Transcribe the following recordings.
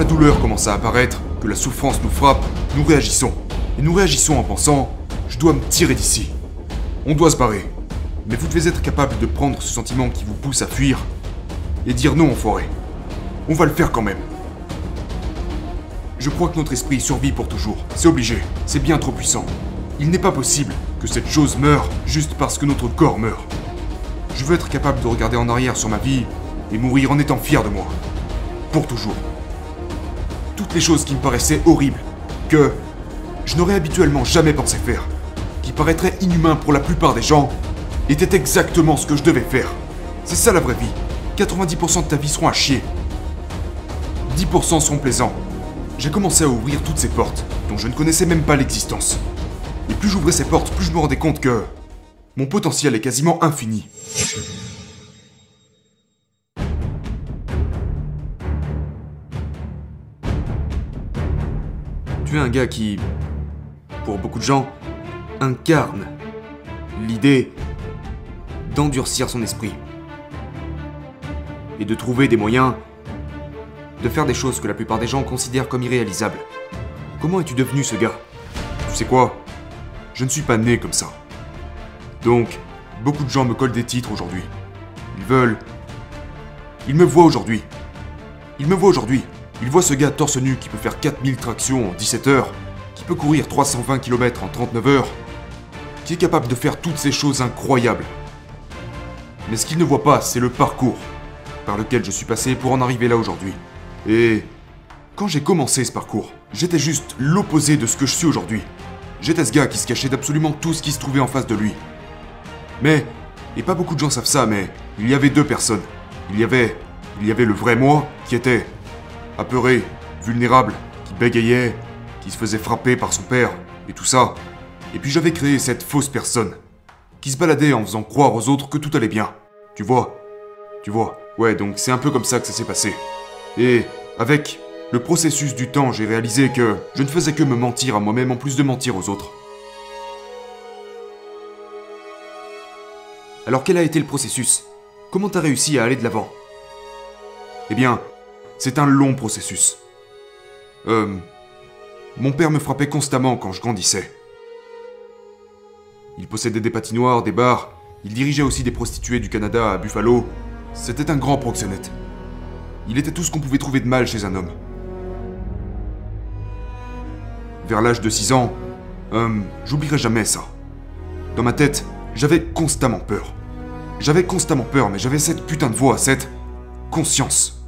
la douleur commence à apparaître, que la souffrance nous frappe, nous réagissons. Et nous réagissons en pensant Je dois me tirer d'ici. On doit se barrer. Mais vous devez être capable de prendre ce sentiment qui vous pousse à fuir et dire non en forêt. On va le faire quand même. Je crois que notre esprit survit pour toujours. C'est obligé. C'est bien trop puissant. Il n'est pas possible que cette chose meure juste parce que notre corps meurt. Je veux être capable de regarder en arrière sur ma vie et mourir en étant fier de moi. Pour toujours. Toutes les choses qui me paraissaient horribles, que je n'aurais habituellement jamais pensé faire, qui paraîtraient inhumains pour la plupart des gens, étaient exactement ce que je devais faire. C'est ça la vraie vie. 90% de ta vie seront à chier. 10% seront plaisants. J'ai commencé à ouvrir toutes ces portes, dont je ne connaissais même pas l'existence. Et plus j'ouvrais ces portes, plus je me rendais compte que mon potentiel est quasiment infini. Tu es un gars qui, pour beaucoup de gens, incarne l'idée d'endurcir son esprit et de trouver des moyens de faire des choses que la plupart des gens considèrent comme irréalisables. Comment es-tu devenu ce gars? Tu sais quoi? Je ne suis pas né comme ça. Donc, beaucoup de gens me collent des titres aujourd'hui. Ils veulent... Ils me voient aujourd'hui. Ils me voient aujourd'hui. Ils voient ce gars torse nu qui peut faire 4000 tractions en 17 heures, qui peut courir 320 km en 39 heures, qui est capable de faire toutes ces choses incroyables. Mais ce qu'ils ne voient pas, c'est le parcours par lequel je suis passé pour en arriver là aujourd'hui. Et quand j'ai commencé ce parcours, j'étais juste l'opposé de ce que je suis aujourd'hui. J'étais ce gars qui se cachait d'absolument tout ce qui se trouvait en face de lui. Mais, et pas beaucoup de gens savent ça, mais il y avait deux personnes. Il y avait, il y avait le vrai moi, qui était apeuré, vulnérable, qui bégayait, qui se faisait frapper par son père, et tout ça. Et puis j'avais créé cette fausse personne, qui se baladait en faisant croire aux autres que tout allait bien. Tu vois Tu vois Ouais, donc c'est un peu comme ça que ça s'est passé. Et avec le processus du temps, j'ai réalisé que je ne faisais que me mentir à moi-même en plus de mentir aux autres. Alors quel a été le processus? Comment t'as réussi à aller de l'avant? Eh bien, c'est un long processus. Euh... Mon père me frappait constamment quand je grandissais. Il possédait des patinoires, des bars, il dirigeait aussi des prostituées du Canada à Buffalo. C'était un grand proxénète. Il était tout ce qu'on pouvait trouver de mal chez un homme. Vers l'âge de 6 ans, euh, j'oublierai jamais ça. Dans ma tête, j'avais constamment peur. J'avais constamment peur, mais j'avais cette putain de voix, cette conscience,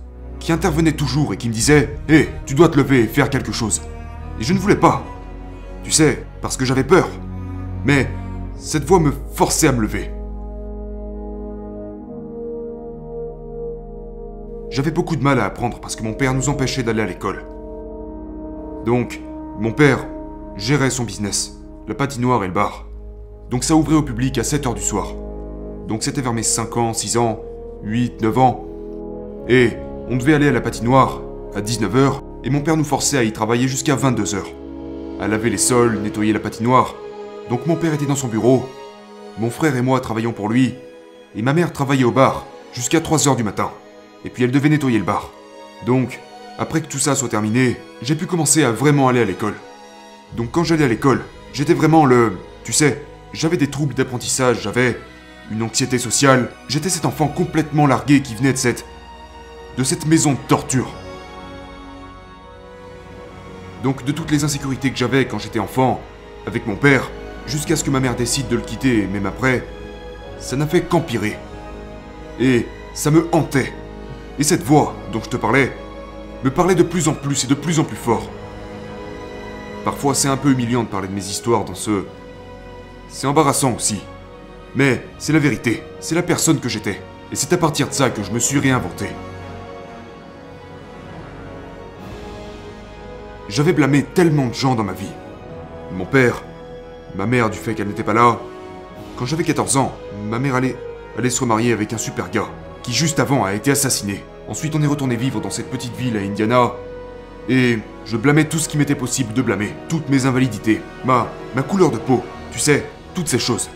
qui intervenait toujours et qui me disait Hé, tu dois te lever et faire quelque chose. Et je ne voulais pas. Tu sais, parce que j'avais peur. Mais cette voix me forçait à me lever. J'avais beaucoup de mal à apprendre parce que mon père nous empêchait d'aller à l'école. Donc, mon père gérait son business, la patinoire et le bar. Donc ça ouvrait au public à 7h du soir. Donc c'était vers mes 5 ans, 6 ans, 8, 9 ans. Et on devait aller à la patinoire à 19h et mon père nous forçait à y travailler jusqu'à 22h. À laver les sols, nettoyer la patinoire. Donc mon père était dans son bureau, mon frère et moi travaillions pour lui, et ma mère travaillait au bar jusqu'à 3h du matin et puis elle devait nettoyer le bar. Donc, après que tout ça soit terminé, j'ai pu commencer à vraiment aller à l'école. Donc quand j'allais à l'école, j'étais vraiment le... Tu sais, j'avais des troubles d'apprentissage, j'avais une anxiété sociale, j'étais cet enfant complètement largué qui venait de cette... de cette maison de torture. Donc de toutes les insécurités que j'avais quand j'étais enfant, avec mon père, jusqu'à ce que ma mère décide de le quitter, même après, ça n'a fait qu'empirer. Et ça me hantait. Et cette voix dont je te parlais me parlait de plus en plus et de plus en plus fort. Parfois c'est un peu humiliant de parler de mes histoires dans ce... C'est embarrassant aussi. Mais c'est la vérité, c'est la personne que j'étais. Et c'est à partir de ça que je me suis réinventé. J'avais blâmé tellement de gens dans ma vie. Mon père, ma mère du fait qu'elle n'était pas là. Quand j'avais 14 ans, ma mère allait, allait se remarier avec un super gars qui juste avant a été assassiné. Ensuite, on est retourné vivre dans cette petite ville à Indiana. Et je blâmais tout ce qui m'était possible de blâmer, toutes mes invalidités, ma, ma couleur de peau, tu sais, toutes ces choses.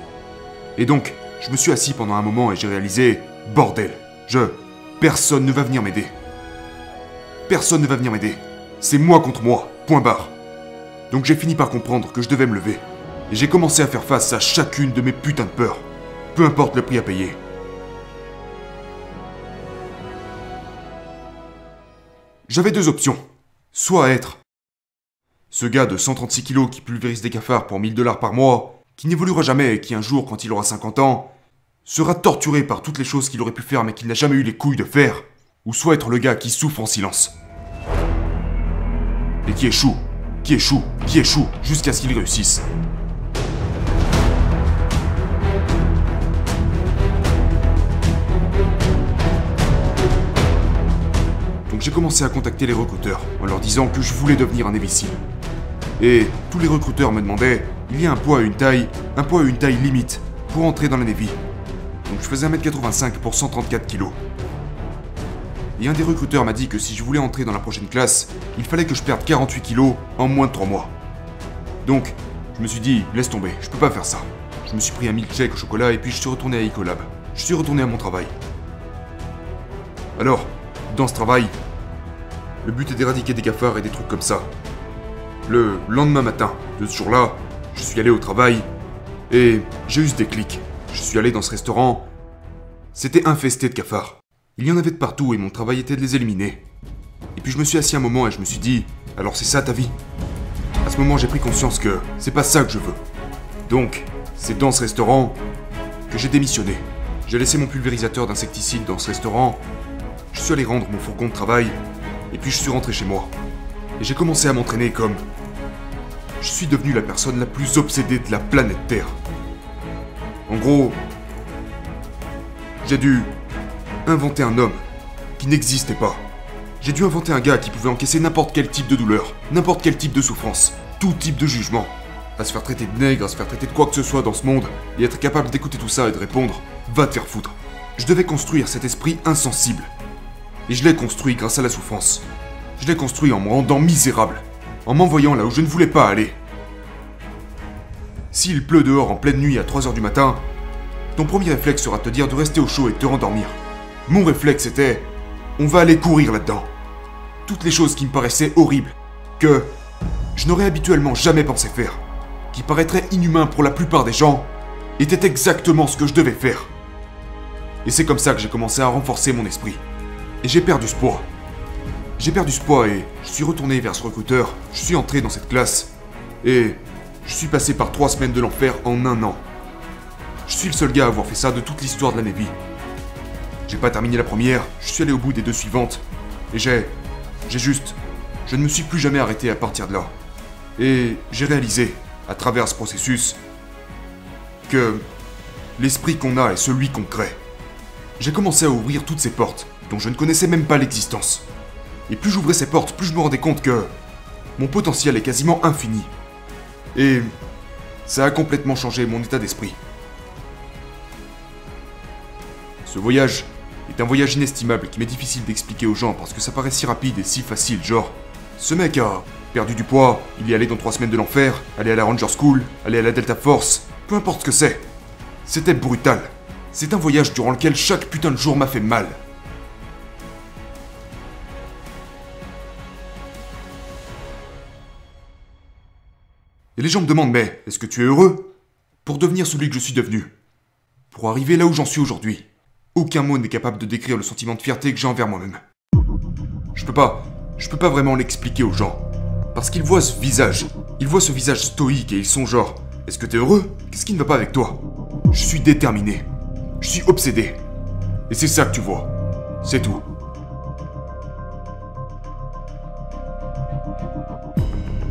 Et donc, je me suis assis pendant un moment et j'ai réalisé, bordel, je, personne ne va venir m'aider. Personne ne va venir m'aider. C'est moi contre moi, point barre. Donc j'ai fini par comprendre que je devais me lever. Et j'ai commencé à faire face à chacune de mes putains de peurs. Peu importe le prix à payer. J'avais deux options. Soit être ce gars de 136 kilos qui pulvérise des cafards pour 1000 dollars par mois, qui n'évoluera jamais et qui un jour, quand il aura 50 ans, sera torturé par toutes les choses qu'il aurait pu faire mais qu'il n'a jamais eu les couilles de faire, ou soit être le gars qui souffre en silence. Et qui échoue, qui échoue, qui échoue, jusqu'à ce qu'il réussisse. Donc j'ai commencé à contacter les recruteurs en leur disant que je voulais devenir un imbécile. Et tous les recruteurs me demandaient, il y a un poids et une taille, un poids et une taille limite pour entrer dans la Navy. Donc je faisais 1m85 pour 134 kg. Et un des recruteurs m'a dit que si je voulais entrer dans la prochaine classe, il fallait que je perde 48 kg en moins de 3 mois. Donc, je me suis dit, laisse tomber, je peux pas faire ça. Je me suis pris un milkshake au chocolat et puis je suis retourné à Ecolab. Je suis retourné à mon travail. Alors, dans ce travail, le but est d'éradiquer des cafards et des trucs comme ça. Le lendemain matin de ce jour-là, je suis allé au travail et j'ai eu ce déclic. Je suis allé dans ce restaurant. C'était infesté de cafards. Il y en avait de partout et mon travail était de les éliminer. Et puis je me suis assis un moment et je me suis dit, alors c'est ça ta vie? À ce moment j'ai pris conscience que c'est pas ça que je veux. Donc, c'est dans ce restaurant que j'ai démissionné. J'ai laissé mon pulvérisateur d'insecticides dans ce restaurant. Je suis allé rendre mon fourgon de travail. Et puis je suis rentré chez moi. Et j'ai commencé à m'entraîner comme... Je suis devenu la personne la plus obsédée de la planète Terre. En gros, j'ai dû inventer un homme qui n'existait pas. J'ai dû inventer un gars qui pouvait encaisser n'importe quel type de douleur, n'importe quel type de souffrance, tout type de jugement. À se faire traiter de nègre, à se faire traiter de quoi que ce soit dans ce monde, et être capable d'écouter tout ça et de répondre Va te faire foutre. Je devais construire cet esprit insensible. Et je l'ai construit grâce à la souffrance. Je l'ai construit en me rendant misérable, en m'envoyant là où je ne voulais pas aller. S'il pleut dehors en pleine nuit à 3h du matin, ton premier réflexe sera de te dire de rester au chaud et de te rendormir. Mon réflexe était on va aller courir là-dedans. Toutes les choses qui me paraissaient horribles, que je n'aurais habituellement jamais pensé faire, qui paraîtraient inhumains pour la plupart des gens, étaient exactement ce que je devais faire. Et c'est comme ça que j'ai commencé à renforcer mon esprit. Et j'ai perdu ce poids. J'ai perdu ce poids et je suis retourné vers ce recruteur, je suis entré dans cette classe, et je suis passé par trois semaines de l'enfer en un an. Je suis le seul gars à avoir fait ça de toute l'histoire de la Navy. J'ai pas terminé la première, je suis allé au bout des deux suivantes, et j'ai... j'ai juste... Je ne me suis plus jamais arrêté à partir de là. Et j'ai réalisé, à travers ce processus, que l'esprit qu'on a est celui qu'on crée. J'ai commencé à ouvrir toutes ces portes, dont je ne connaissais même pas l'existence. Et plus j'ouvrais ces portes, plus je me rendais compte que mon potentiel est quasiment infini. Et ça a complètement changé mon état d'esprit. Ce voyage est un voyage inestimable qui m'est difficile d'expliquer aux gens parce que ça paraît si rapide et si facile, genre... Ce mec a perdu du poids, il est allé dans trois semaines de l'enfer, allé à la Ranger School, allé à la Delta Force, peu importe ce que c'est. C'était brutal. C'est un voyage durant lequel chaque putain de jour m'a fait mal. Et les gens me demandent, mais est-ce que tu es heureux? Pour devenir celui que je suis devenu. Pour arriver là où j'en suis aujourd'hui. Aucun mot n'est capable de décrire le sentiment de fierté que j'ai envers moi-même. Je peux pas, je peux pas vraiment l'expliquer aux gens. Parce qu'ils voient ce visage. Ils voient ce visage stoïque et ils sont genre, est-ce que t'es heureux? Qu'est-ce qui ne va pas avec toi? Je suis déterminé. Je suis obsédé. Et c'est ça que tu vois. C'est tout.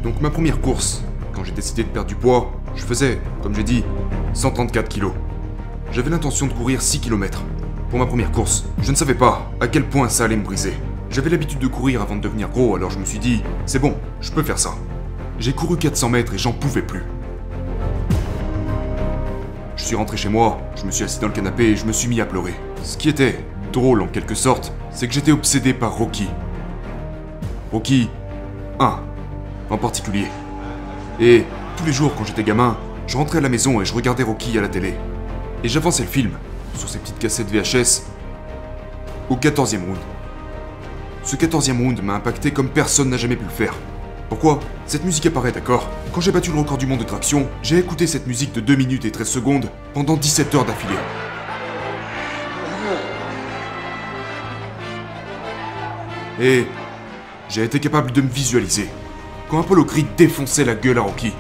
Donc ma première course, quand j'ai décidé de perdre du poids, je faisais, comme j'ai dit, 134 kilos. J'avais l'intention de courir 6 km. Pour ma première course, je ne savais pas à quel point ça allait me briser. J'avais l'habitude de courir avant de devenir gros, alors je me suis dit, c'est bon, je peux faire ça. J'ai couru 400 mètres et j'en pouvais plus. Je suis rentré chez moi, je me suis assis dans le canapé et je me suis mis à pleurer. Ce qui était drôle en quelque sorte, c'est que j'étais obsédé par Rocky. Rocky 1 en particulier. Et tous les jours quand j'étais gamin, je rentrais à la maison et je regardais Rocky à la télé. Et j'avançais le film, sur ces petites cassettes VHS, au 14e round. Ce 14e round m'a impacté comme personne n'a jamais pu le faire. Pourquoi? Cette musique apparaît, d'accord? Quand j'ai battu le record du monde de traction, j'ai écouté cette musique de 2 minutes et 13 secondes pendant 17 heures d'affilée. Et j'ai été capable de me visualiser. Quand Apollo Creed défonçait la gueule à Rocky,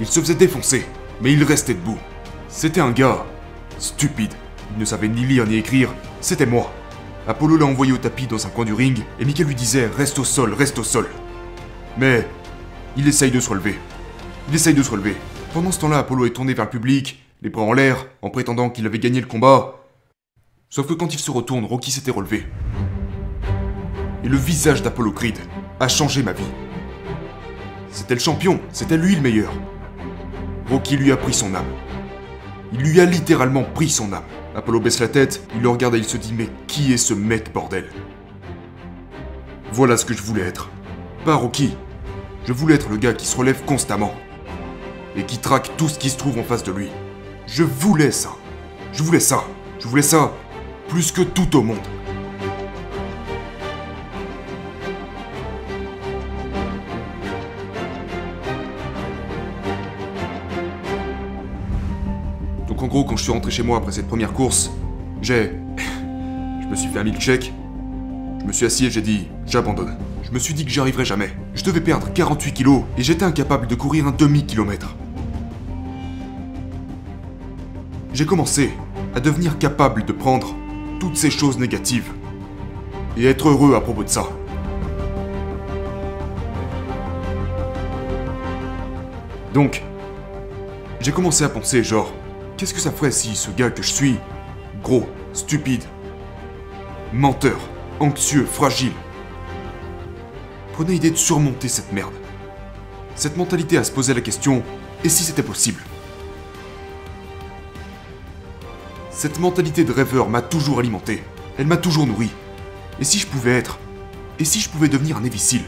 il se faisait défoncer, mais il restait debout. C'était un gars stupide. Il ne savait ni lire ni écrire. C'était moi. Apollo l'a envoyé au tapis dans un coin du ring et Mickey lui disait Reste au sol, reste au sol. Mais il essaye de se relever. Il essaye de se relever. Pendant ce temps-là, Apollo est tourné vers le public, les bras en l'air, en prétendant qu'il avait gagné le combat. Sauf que quand il se retourne, Rocky s'était relevé. Et le visage d'Apollo Creed a changé ma vie. C'était le champion, c'était lui le meilleur. Rocky lui a pris son âme. Il lui a littéralement pris son âme. Apollo baisse la tête, il le regarde et il se dit Mais qui est ce mec, bordel? Voilà ce que je voulais être. Pas Rocky. Je voulais être le gars qui se relève constamment. Et qui traque tout ce qui se trouve en face de lui. Je voulais ça. Je voulais ça. Je voulais ça. Plus que tout au monde. Gros, quand je suis rentré chez moi après cette première course, j'ai... je me suis fait un milkshake. Je me suis assis et j'ai dit, j'abandonne. Je me suis dit que j'y jamais. Je devais perdre 48 kilos et j'étais incapable de courir un demi-kilomètre. J'ai commencé à devenir capable de prendre toutes ces choses négatives et être heureux à propos de ça. Donc, j'ai commencé à penser genre, qu'est-ce que ça ferait si ce gars que je suis, gros, stupide, menteur, anxieux, fragile, prenait idée de surmonter cette merde? Cette mentalité à se poser la question, et si c'était possible? Cette mentalité de rêveur m'a toujours alimenté, elle m'a toujours nourri. Et si je pouvais être Et si je pouvais devenir un évicile?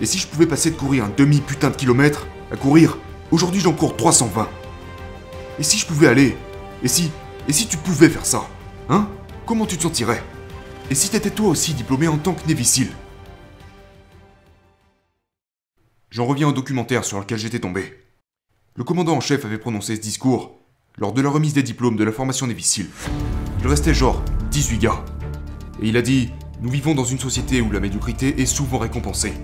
Et si je pouvais passer de courir un demi-putain de kilomètre à courir? Aujourd'hui j'en cours 320. Et si je pouvais aller Et si Et si tu pouvais faire ça Hein? Comment tu te sentirais? Et si t'étais toi aussi diplômé en tant que névicile J'en reviens au documentaire sur lequel j'étais tombé. Le commandant en chef avait prononcé ce discours lors de la remise des diplômes de la formation névicile. Il restait genre 18 gars. Et il a dit Nous vivons dans une société où la médiocrité est souvent récompensée.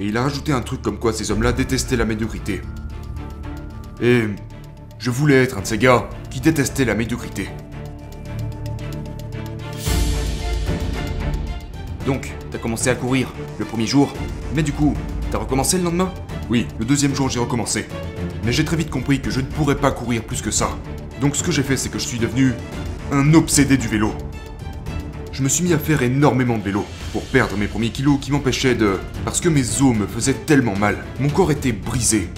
Et il a rajouté un truc comme quoi ces hommes-là détestaient la médiocrité. Et je voulais être un de ces gars qui détestaient la médiocrité. Donc, t'as commencé à courir le premier jour, mais du coup, t'as recommencé le lendemain? Oui, le deuxième jour j'ai recommencé. Mais j'ai très vite compris que je ne pourrais pas courir plus que ça. Donc ce que j'ai fait, c'est que je suis devenu un obsédé du vélo. Je me suis mis à faire énormément de vélo pour perdre mes premiers kilos qui m'empêchaient de... Parce que mes os me faisaient tellement mal, mon corps était brisé.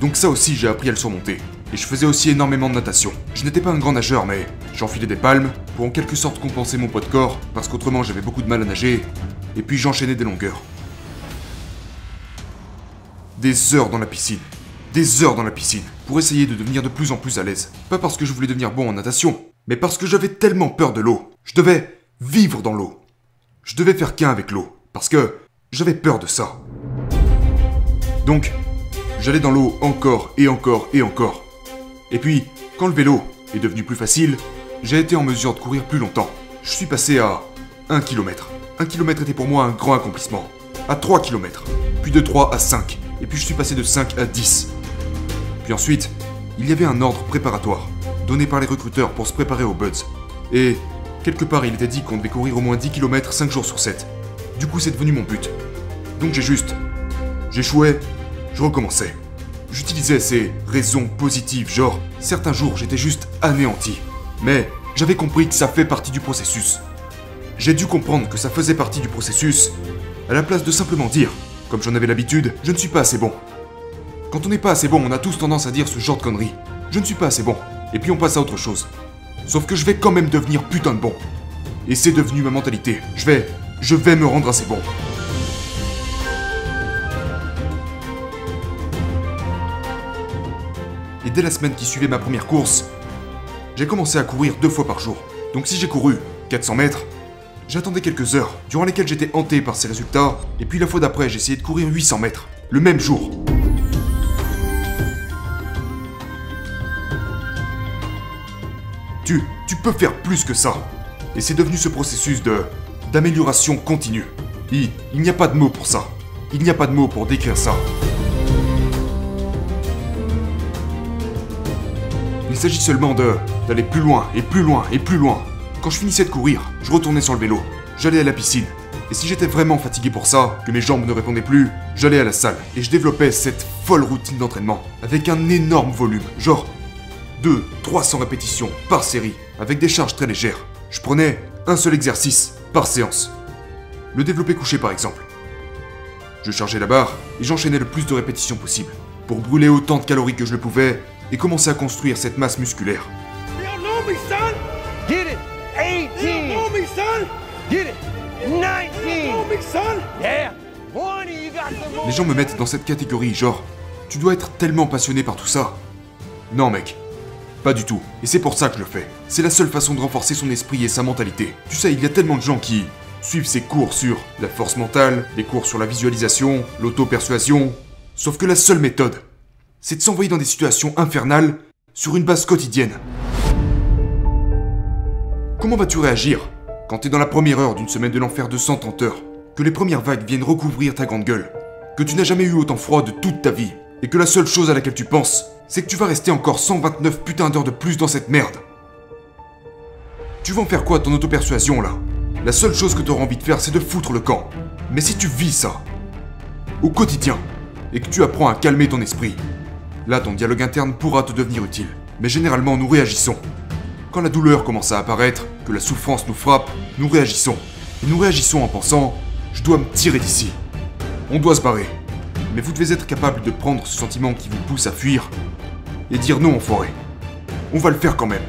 Donc ça aussi j'ai appris à le surmonter. Et je faisais aussi énormément de natation. Je n'étais pas un grand nageur, mais j'enfilais des palmes pour en quelque sorte compenser mon poids de corps, parce qu'autrement j'avais beaucoup de mal à nager, et puis j'enchaînais des longueurs. Des heures dans la piscine. Des heures dans la piscine, pour essayer de devenir de plus en plus à l'aise. Pas parce que je voulais devenir bon en natation, mais parce que j'avais tellement peur de l'eau. Je devais vivre dans l'eau. Je devais faire qu'un avec l'eau, parce que j'avais peur de ça. Donc, j'allais dans l'eau encore et encore et encore. Et puis, quand le vélo est devenu plus facile, j'ai été en mesure de courir plus longtemps. Je suis passé à 1 km. 1 km était pour moi un grand accomplissement. À 3 km. Puis de 3 à 5. Et puis je suis passé de 5 à 10. Puis ensuite, il y avait un ordre préparatoire, donné par les recruteurs pour se préparer aux Buds. Et quelque part, il était dit qu'on devait courir au moins 10 km 5 jours sur 7. Du coup, c'est devenu mon but. Donc j'ai juste. J'échouais, je recommençais. J'utilisais ces raisons positives, genre, certains jours j'étais juste anéanti. Mais j'avais compris que ça fait partie du processus. J'ai dû comprendre que ça faisait partie du processus, à la place de simplement dire, comme j'en avais l'habitude, je ne suis pas assez bon. Quand on n'est pas assez bon, on a tous tendance à dire ce genre de conneries. Je ne suis pas assez bon. Et puis on passe à autre chose. Sauf que je vais quand même devenir putain de bon. Et c'est devenu ma mentalité. Je vais... Je vais me rendre assez bon. Dès la semaine qui suivait ma première course, j'ai commencé à courir deux fois par jour. Donc si j'ai couru 400 mètres, J'attendais quelques heures, durant lesquelles j'étais hanté par ces résultats, et puis la fois d'après, j'ai essayé de courir 800 mètres, le même jour. Tu, tu peux faire plus que ça. Et c'est devenu ce processus de d'amélioration continue. Il, il n'y a pas de mots pour ça. Il n'y a pas de mots pour décrire ça. Il s'agit seulement de d'aller plus loin et plus loin et plus loin. Quand je finissais de courir, je retournais sur le vélo. J'allais à la piscine. Et si j'étais vraiment fatigué pour ça, que mes jambes ne répondaient plus, j'allais à la salle et je développais cette folle routine d'entraînement avec un énorme volume, genre 2 300 répétitions par série avec des charges très légères. Je prenais un seul exercice par séance. Le développé couché par exemple. Je chargeais la barre et j'enchaînais le plus de répétitions possible pour brûler autant de calories que je le pouvais et commencer à construire cette masse musculaire. You don't know me, son. Get it. You don't 18. know me, son. Get it. You don't know 19. me, son. Yeah. 20. You got some more. Les gens me mettent dans cette catégorie, genre, tu dois être tellement passionné par tout ça. Non, mec. Pas du tout. Et c'est pour ça que je le fais. C'est la seule façon de renforcer son esprit et sa mentalité. Tu sais, il y a tellement de gens qui suivent ces cours sur la force mentale, des cours sur la visualisation, l'auto-persuasion. Sauf que la seule méthode, c'est de s'envoyer dans des situations infernales sur une base quotidienne. Comment vas-tu réagir quand t'es dans la première heure d'une semaine de l'enfer de 130 heures, que les premières vagues viennent recouvrir ta grande gueule, que tu n'as jamais eu autant froid de toute ta vie, et que la seule chose à laquelle tu penses, c'est que tu vas rester encore 129 putains d'heures de plus dans cette merde? Tu vas en faire quoi ton auto-persuasion là? La seule chose que t'auras envie de faire, c'est de foutre le camp. Mais si tu vis ça, au quotidien, et que tu apprends à calmer ton esprit, là ton dialogue interne pourra te devenir utile. Mais généralement, nous réagissons. Quand la douleur commence à apparaître, que la souffrance nous frappe, nous réagissons. Et nous réagissons en pensant Je dois me tirer d'ici. On doit se barrer. Mais vous devez être capable de prendre ce sentiment qui vous pousse à fuir et dire non, enfoiré. On va le faire quand même.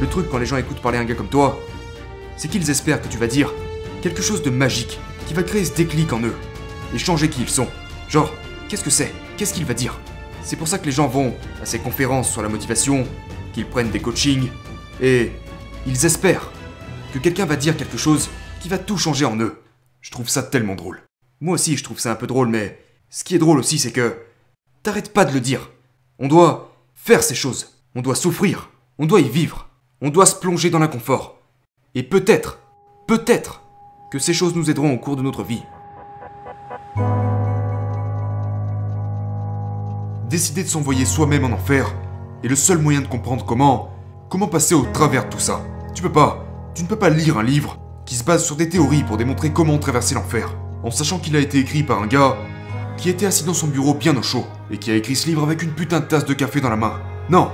Le truc quand les gens écoutent parler un gars comme toi, c'est qu'ils espèrent que tu vas dire quelque chose de magique qui va créer ce déclic en eux et changer qui ils sont. Genre, qu'est-ce que c'est? Qu'est-ce qu'il va dire? C'est pour ça que les gens vont à ces conférences sur la motivation, qu'ils prennent des coachings, et ils espèrent que quelqu'un va dire quelque chose qui va tout changer en eux. Je trouve ça tellement drôle. Moi aussi, je trouve ça un peu drôle, mais ce qui est drôle aussi, c'est que t'arrêtes pas de le dire. On doit faire ces choses. On doit souffrir. On doit y vivre. On doit se plonger dans l'inconfort. Et peut-être, peut-être, que ces choses nous aideront au cours de notre vie. Décider de s'envoyer soi-même en enfer est le seul moyen de comprendre comment, comment passer au travers de tout ça. Tu peux pas, tu ne peux pas lire un livre qui se base sur des théories pour démontrer comment traverser l'enfer, en sachant qu'il a été écrit par un gars qui était assis dans son bureau bien au chaud et qui a écrit ce livre avec une putain de tasse de café dans la main. Non,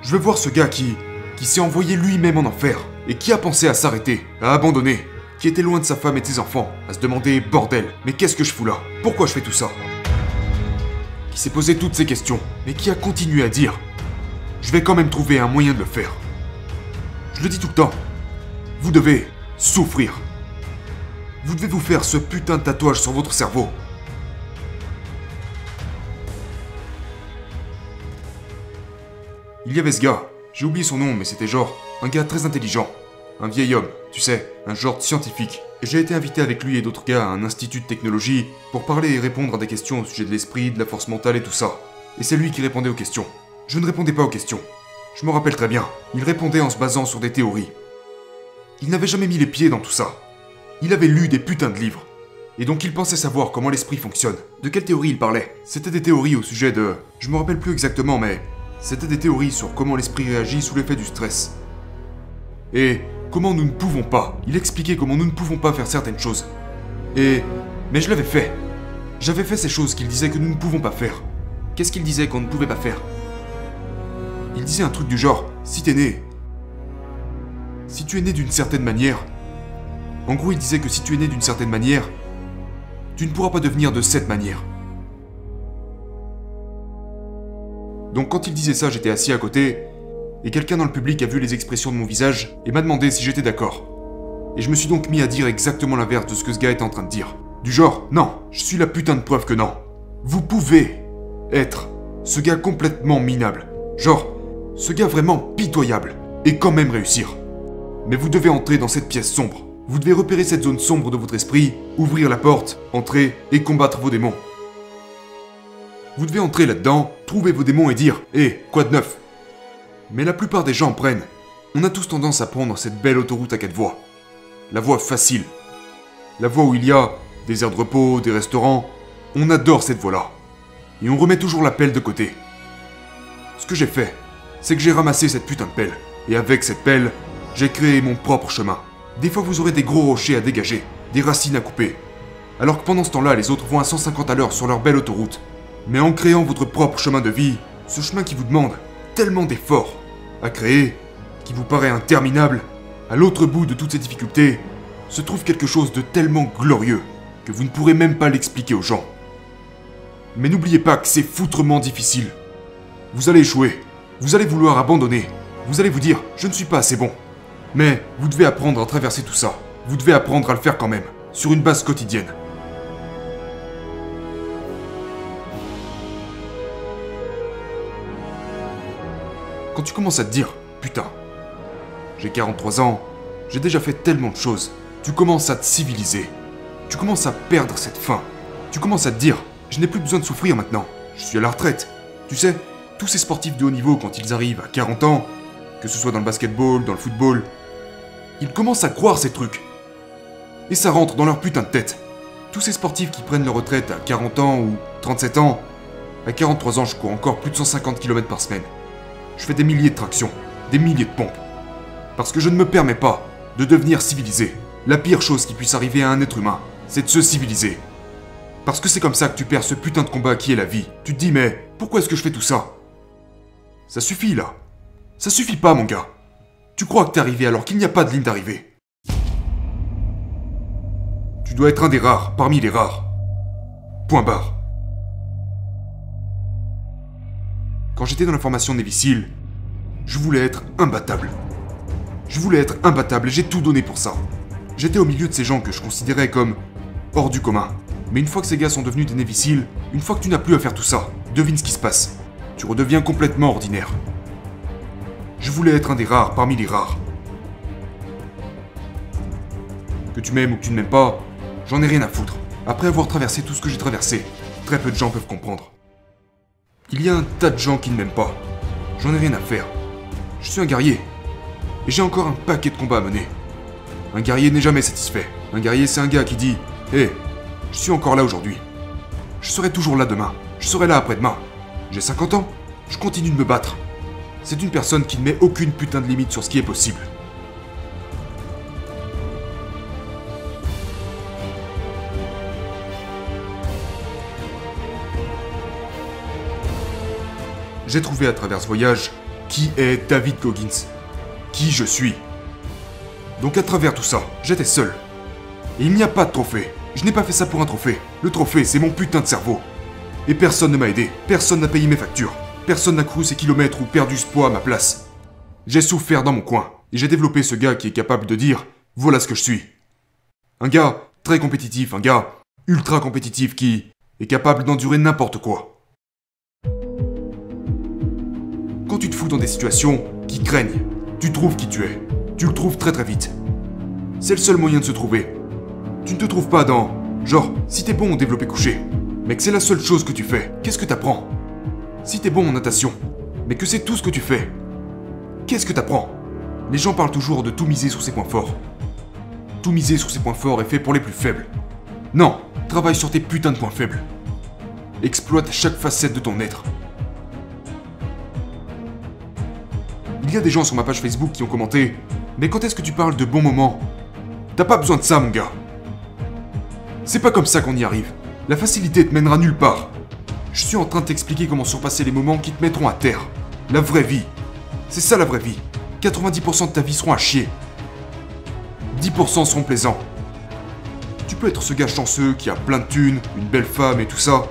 je veux voir ce gars qui, qui s'est envoyé lui-même en enfer et qui a pensé à s'arrêter, à abandonner, qui était loin de sa femme et de ses enfants, à se demander bordel, mais qu'est-ce que je fous là Pourquoi je fais tout ça Qui s'est posé toutes ces questions, mais qui a continué à dire Je vais quand même trouver un moyen de le faire. Je le dis tout le temps. Vous devez souffrir. Vous devez vous faire ce putain de tatouage sur votre cerveau. Il y avait ce gars, j'ai oublié son nom, mais c'était genre un gars très intelligent. Un vieil homme, tu sais, un genre de scientifique. J'ai été invité avec lui et d'autres gars à un institut de technologie pour parler et répondre à des questions au sujet de l'esprit, de la force mentale et tout ça. Et c'est lui qui répondait aux questions. Je ne répondais pas aux questions. Je me rappelle très bien, il répondait en se basant sur des théories. Il n'avait jamais mis les pieds dans tout ça. Il avait lu des putains de livres. Et donc il pensait savoir comment l'esprit fonctionne. De quelle théorie il parlait C'était des théories au sujet de... Je me rappelle plus exactement, mais... C'était des théories sur comment l'esprit réagit sous l'effet du stress. Et comment nous ne pouvons pas. Il expliquait comment nous ne pouvons pas faire certaines choses. Et... Mais je l'avais fait. J'avais fait ces choses qu'il disait que nous ne pouvons pas faire. Qu'est-ce qu'il disait qu'on ne pouvait pas faire? Il disait un truc du genre, si t'es né... Si tu es né d'une certaine manière... En gros, il disait que si tu es né d'une certaine manière, tu ne pourras pas devenir de cette manière. Donc quand il disait ça, j'étais assis à côté, et quelqu'un dans le public a vu les expressions de mon visage et m'a demandé si j'étais d'accord. Et je me suis donc mis à dire exactement l'inverse de ce que ce gars était en train de dire. Du genre, non, je suis la putain de preuve que non. Vous pouvez être Ce gars complètement minable. Genre, ce gars vraiment pitoyable. Et quand même réussir. Mais vous devez entrer dans cette pièce sombre. Vous devez repérer cette zone sombre de votre esprit, ouvrir la porte, entrer et combattre vos démons. Vous devez entrer là-dedans, trouver vos démons et dire Hé, quoi de neuf? Mais la plupart des gens prennent. On a tous tendance à prendre cette belle autoroute à quatre voies. La voie facile. La voie où il y a des aires de repos, des restaurants. On adore cette voie-là. Et on remet toujours la pelle de côté. Ce que j'ai fait, c'est que j'ai ramassé cette putain de pelle. Et avec cette pelle, j'ai créé mon propre chemin. Des fois, vous aurez des gros rochers à dégager, des racines à couper. Alors que pendant ce temps-là, les autres vont à 150 à l'heure sur leur belle autoroute. Mais en créant votre propre chemin de vie, ce chemin qui vous demande tellement d'efforts à créer, qui vous paraît interminable, à l'autre bout de toutes ces difficultés, se trouve quelque chose de tellement glorieux que vous ne pourrez même pas l'expliquer aux gens. Mais n'oubliez pas que c'est foutrement difficile. Vous allez échouer, vous allez vouloir abandonner, vous allez vous dire je ne suis pas assez bon. Mais vous devez apprendre à traverser tout ça. Vous devez apprendre à le faire quand même, sur une base quotidienne. Quand tu commences à te dire, putain, j'ai 43 ans, j'ai déjà fait tellement de choses, tu commences à te civiliser. Tu commences à perdre cette faim. Tu commences à te dire, je n'ai plus besoin de souffrir maintenant, je suis à la retraite. Tu sais, tous ces sportifs de haut niveau, quand ils arrivent à 40 ans, que ce soit dans le basketball, dans le football, ils commencent à croire ces trucs. Et ça rentre dans leur putain de tête. Tous ces sportifs qui prennent leur retraite à 40 ans ou 37 ans, à 43 ans, je cours encore plus de 150 km par semaine. Je fais des milliers de tractions, des milliers de pompes. Parce que je ne me permets pas de devenir civilisé. La pire chose qui puisse arriver à un être humain, c'est de se civiliser. Parce que c'est comme ça que tu perds ce putain de combat qui est la vie. Tu te dis, mais pourquoi est-ce que je fais tout ça? Ça suffit là. Ça suffit pas, mon gars. Tu crois que t'es arrivé alors qu'il n'y a pas de ligne d'arrivée? Tu dois être un des rares, parmi les rares. Point barre. Quand j'étais dans la formation Seal, je voulais être imbattable. Je voulais être imbattable et j'ai tout donné pour ça. J'étais au milieu de ces gens que je considérais comme hors du commun. Mais une fois que ces gars sont devenus des Seal, une fois que tu n'as plus à faire tout ça, devine ce qui se passe. Tu redeviens complètement ordinaire. Je voulais être un des rares parmi les rares. Que tu m'aimes ou que tu ne m'aimes pas, j'en ai rien à foutre. Après avoir traversé tout ce que j'ai traversé, très peu de gens peuvent comprendre. Il y a un tas de gens qui ne m'aiment pas. J'en ai rien à faire. Je suis un guerrier. Et j'ai encore un paquet de combats à mener. Un guerrier n'est jamais satisfait. Un guerrier, c'est un gars qui dit Hé, je suis encore là aujourd'hui. Je serai toujours là demain. Je serai là après-demain. J'ai 50 ans. Je continue de me battre. C'est une personne qui ne met aucune putain de limite sur ce qui est possible. J'ai trouvé à travers ce voyage qui est David Goggins, qui je suis. Donc à travers tout ça, j'étais seul. Et il n'y a pas de trophée. Je n'ai pas fait ça pour un trophée. Le trophée, c'est mon putain de cerveau. Et personne ne m'a aidé, personne n'a payé mes factures. Personne n'a couru ces kilomètres ou perdu ce poids à ma place. J'ai souffert dans mon coin, et j'ai développé ce gars qui est capable de dire voilà ce que je suis. Un gars très compétitif, un gars ultra compétitif qui est capable d'endurer n'importe quoi. Quand tu te fous dans des situations qui craignent, tu trouves qui tu es. Tu le trouves très très vite. C'est le seul moyen de se trouver. Tu ne te trouves pas dans genre si t'es bon au développé couché, mais que c'est la seule chose que tu fais. Qu'est-ce que t'apprends? Si t'es bon en natation, mais que c'est tout ce que tu fais, qu'est-ce que t'apprends? Les gens parlent toujours de tout miser sur ses points forts. Tout miser sur ses points forts est fait pour les plus faibles. Non, travaille sur tes putains de points faibles. Exploite chaque facette de ton être. Il y a des gens sur ma page Facebook qui ont commenté Mais quand est-ce que tu parles de bons moments? T'as pas besoin de ça, mon gars. C'est pas comme ça qu'on y arrive. La facilité te mènera nulle part. Je suis en train de t'expliquer comment surpasser les moments qui te mettront à terre. La vraie vie. C'est ça la vraie vie. 90% de ta vie seront à chier. 10% seront plaisants. Tu peux être ce gars chanceux qui a plein de thunes, une belle femme et tout ça.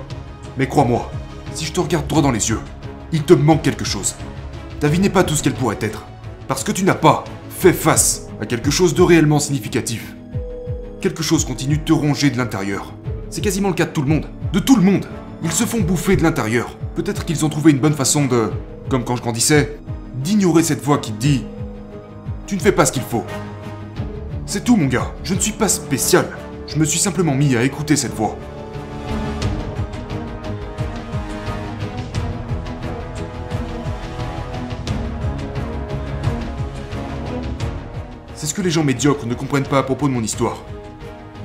Mais crois-moi, si je te regarde droit dans les yeux, il te manque quelque chose. Ta vie n'est pas tout ce qu'elle pourrait être. Parce que tu n'as pas fait face à quelque chose de réellement significatif. Quelque chose continue de te ronger de l'intérieur. C'est quasiment le cas de tout le monde. De tout le monde. Ils se font bouffer de l'intérieur. Peut-être qu'ils ont trouvé une bonne façon de, comme quand je grandissais, d'ignorer cette voix qui te dit Tu ne fais pas ce qu'il faut. C'est tout mon gars, je ne suis pas spécial. Je me suis simplement mis à écouter cette voix. Les gens médiocres ne comprennent pas à propos de mon histoire.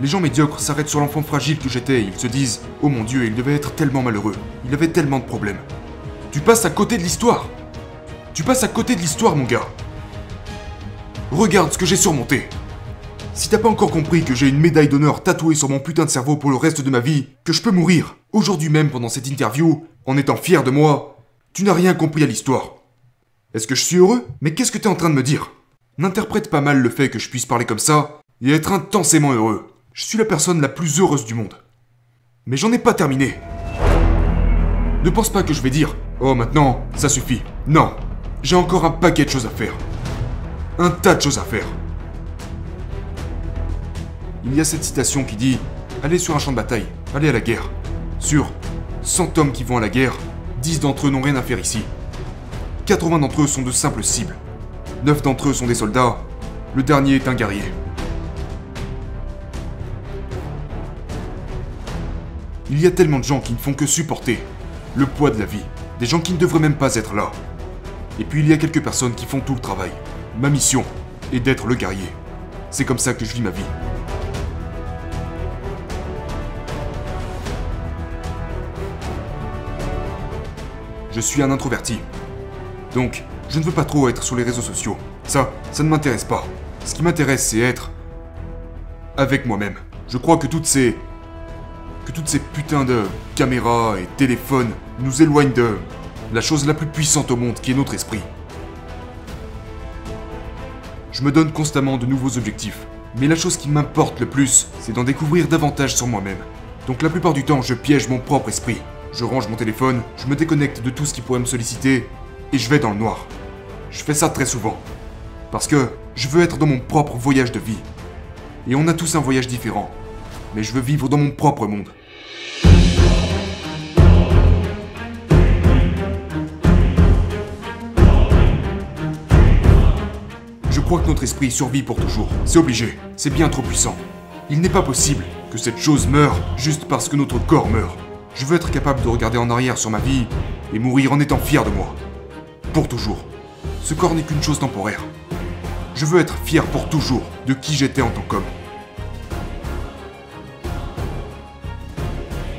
Les gens médiocres s'arrêtent sur l'enfant fragile que j'étais et ils se disent Oh mon dieu, il devait être tellement malheureux. Il avait tellement de problèmes. Tu passes à côté de l'histoire. Tu passes à côté de l'histoire, mon gars. Regarde ce que j'ai surmonté. Si t'as pas encore compris que j'ai une médaille d'honneur tatouée sur mon putain de cerveau pour le reste de ma vie, que je peux mourir, aujourd'hui même pendant cette interview, en étant fier de moi, tu n'as rien compris à l'histoire. Est-ce que je suis heureux? Mais qu'est-ce que t'es en train de me dire? N'interprète pas mal le fait que je puisse parler comme ça et être intensément heureux. Je suis la personne la plus heureuse du monde. Mais j'en ai pas terminé. Ne pense pas que je vais dire Oh maintenant, ça suffit. Non, j'ai encore un paquet de choses à faire. Un tas de choses à faire. Il y a cette citation qui dit Allez sur un champ de bataille, allez à la guerre. Sur 100 hommes qui vont à la guerre, 10 d'entre eux n'ont rien à faire ici. 80 d'entre eux sont de simples cibles. 9 d'entre eux sont des soldats. Le dernier est un guerrier. Il y a tellement de gens qui ne font que supporter le poids de la vie. Des gens qui ne devraient même pas être là. Et puis il y a quelques personnes qui font tout le travail. Ma mission est d'être le guerrier. C'est comme ça que je vis ma vie. Je suis un introverti. Donc, je ne veux pas trop être sur les réseaux sociaux. Ça, ça ne m'intéresse pas. Ce qui m'intéresse, c'est être avec moi-même. Je crois que toutes ces que toutes ces putains de caméras et téléphones nous éloignent de la chose la plus puissante au monde qui est notre esprit. Je me donne constamment de nouveaux objectifs, mais la chose qui m'importe le plus, c'est d'en découvrir davantage sur moi-même. Donc la plupart du temps, je piège mon propre esprit. Je range mon téléphone, je me déconnecte de tout ce qui pourrait me solliciter, et je vais dans le noir. Je fais ça très souvent. Parce que je veux être dans mon propre voyage de vie. Et on a tous un voyage différent. Mais je veux vivre dans mon propre monde. Je crois que notre esprit survit pour toujours. C'est obligé. C'est bien trop puissant. Il n'est pas possible que cette chose meure juste parce que notre corps meurt. Je veux être capable de regarder en arrière sur ma vie et mourir en étant fier de moi. Pour toujours. Ce corps n'est qu'une chose temporaire. Je veux être fier pour toujours de qui j'étais en tant qu'homme.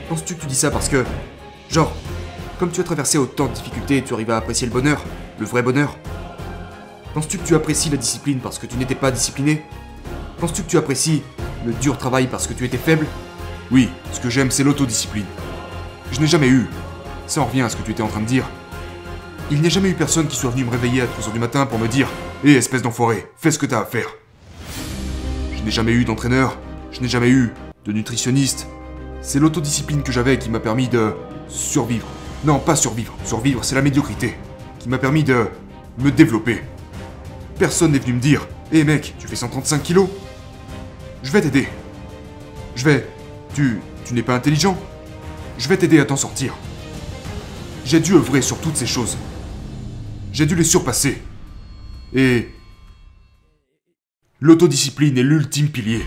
Penses-tu que tu dis ça parce que... Genre, comme tu as traversé autant de difficultés, tu arrives à apprécier le bonheur Le vrai bonheur Penses-tu que tu apprécies la discipline parce que tu n'étais pas discipliné? Penses-tu que tu apprécies le dur travail parce que tu étais faible? Oui, ce que j'aime c'est l'autodiscipline. Je n'ai jamais eu. Ça en revient à ce que tu étais en train de dire. Il n'y a jamais eu personne qui soit venu me réveiller à 3h du matin pour me dire Hé, espèce d'enfoiré, fais ce que t'as à faire. Je n'ai jamais eu d'entraîneur, je n'ai jamais eu de nutritionniste. C'est l'autodiscipline que j'avais qui m'a permis de survivre. Non, pas survivre. Survivre, c'est la médiocrité. Qui m'a permis de me développer. Personne n'est venu me dire Hé mec, tu fais 135 kilos Je vais t'aider. Je vais. Tu. Tu n'es pas intelligent Je vais t'aider à t'en sortir. J'ai dû œuvrer sur toutes ces choses. J'ai dû les surpasser. Et... L'autodiscipline est l'ultime pilier.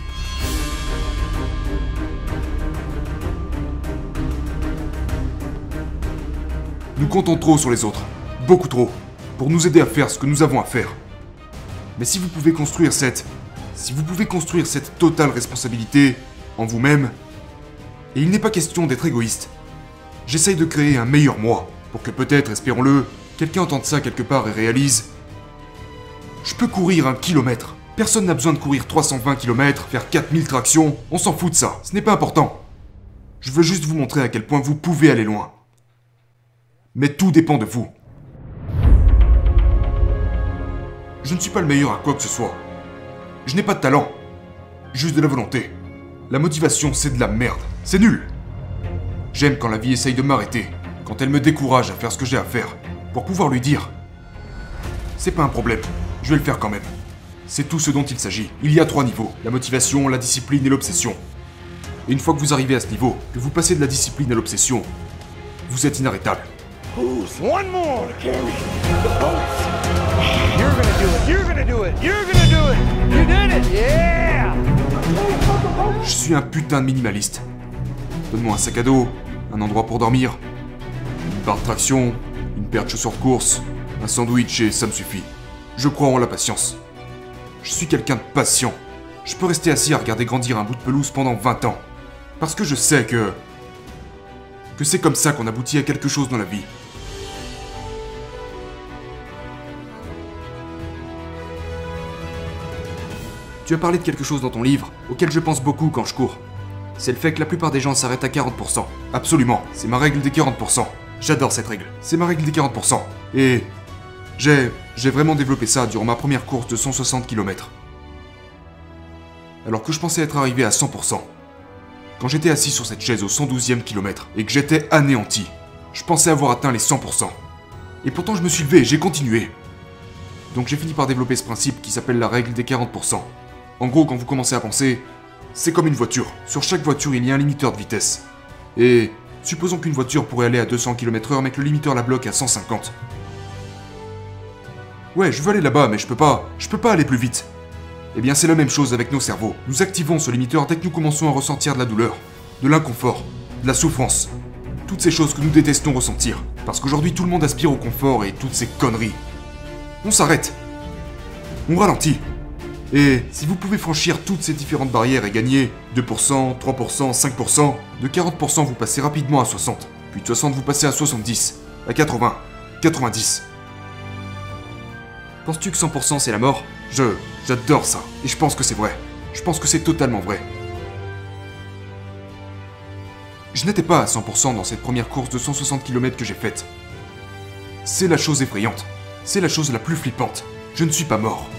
Nous comptons trop sur les autres, beaucoup trop, pour nous aider à faire ce que nous avons à faire. Mais si vous pouvez construire cette... Si vous pouvez construire cette totale responsabilité en vous-même, et il n'est pas question d'être égoïste, j'essaye de créer un meilleur moi, pour que peut-être, espérons-le, quelqu'un entende ça quelque part et réalise Je peux courir un kilomètre. Personne n'a besoin de courir 320 km, faire 4000 tractions, on s'en fout de ça, ce n'est pas important. Je veux juste vous montrer à quel point vous pouvez aller loin. Mais tout dépend de vous. Je ne suis pas le meilleur à quoi que ce soit. Je n'ai pas de talent. Juste de la volonté. La motivation, c'est de la merde. C'est nul. J'aime quand la vie essaye de m'arrêter, quand elle me décourage à faire ce que j'ai à faire, pour pouvoir lui dire C'est pas un problème, je vais le faire quand même. C'est tout ce dont il s'agit. Il y a trois niveaux la motivation, la discipline et l'obsession. Et une fois que vous arrivez à ce niveau, que vous passez de la discipline à l'obsession, vous êtes inarrêtable. Who's One more? carry the boats? You're gonna do it. You're gonna do it. You're gonna do it. You did it. Yeah. Je suis un putain de minimaliste. Donne-moi un sac à dos, un endroit pour dormir, une barre de traction, une chaussures de course, un sandwich et ça me suffit. Je crois en la patience. Je suis quelqu'un de patient. Je peux rester assis à regarder grandir un bout de pelouse pendant 20 ans. Parce que je sais que... que c'est comme ça qu'on aboutit à quelque chose dans la vie. Tu as parlé de quelque chose dans ton livre, auquel je pense beaucoup quand je cours. C'est le fait que la plupart des gens s'arrêtent à 40%. Absolument, c'est ma règle des 40%. J'adore cette règle. C'est ma règle des 40%. Et j'ai j'ai vraiment développé ça durant ma première course de 160 km. Alors que je pensais être arrivé à 100%. Quand j'étais assis sur cette chaise au 112e kilomètre et que j'étais anéanti, je pensais avoir atteint les 100%. Et pourtant je me suis levé et j'ai continué. Donc j'ai fini par développer ce principe qui s'appelle la règle des 40%. En gros, quand vous commencez à penser, c'est comme une voiture. Sur chaque voiture, il y a un limiteur de vitesse. Et supposons qu'une voiture pourrait aller à 200 km/h mais que le limiteur la bloque à 150. Ouais, je veux aller là-bas, mais je peux pas. Je peux pas aller plus vite. Eh bien, c'est la même chose avec nos cerveaux. Nous activons ce limiteur dès que nous commençons à ressentir de la douleur, de l'inconfort, de la souffrance. Toutes ces choses que nous détestons ressentir. Parce qu'aujourd'hui, tout le monde aspire au confort et toutes ces conneries. On s'arrête. On ralentit. Et si vous pouvez franchir toutes ces différentes barrières et gagner 2%, 3%, 5%, de 40% vous passez rapidement à 60, puis de 60 vous passez à 70, à 80, 90. Penses-tu que 100% c'est la mort? Je... j'adore ça. Et je pense que c'est vrai. Je pense que c'est totalement vrai. Je n'étais pas à 100% dans cette première course de 160 km que j'ai faite. C'est la chose effrayante. C'est la chose la plus flippante. Je ne suis pas mort.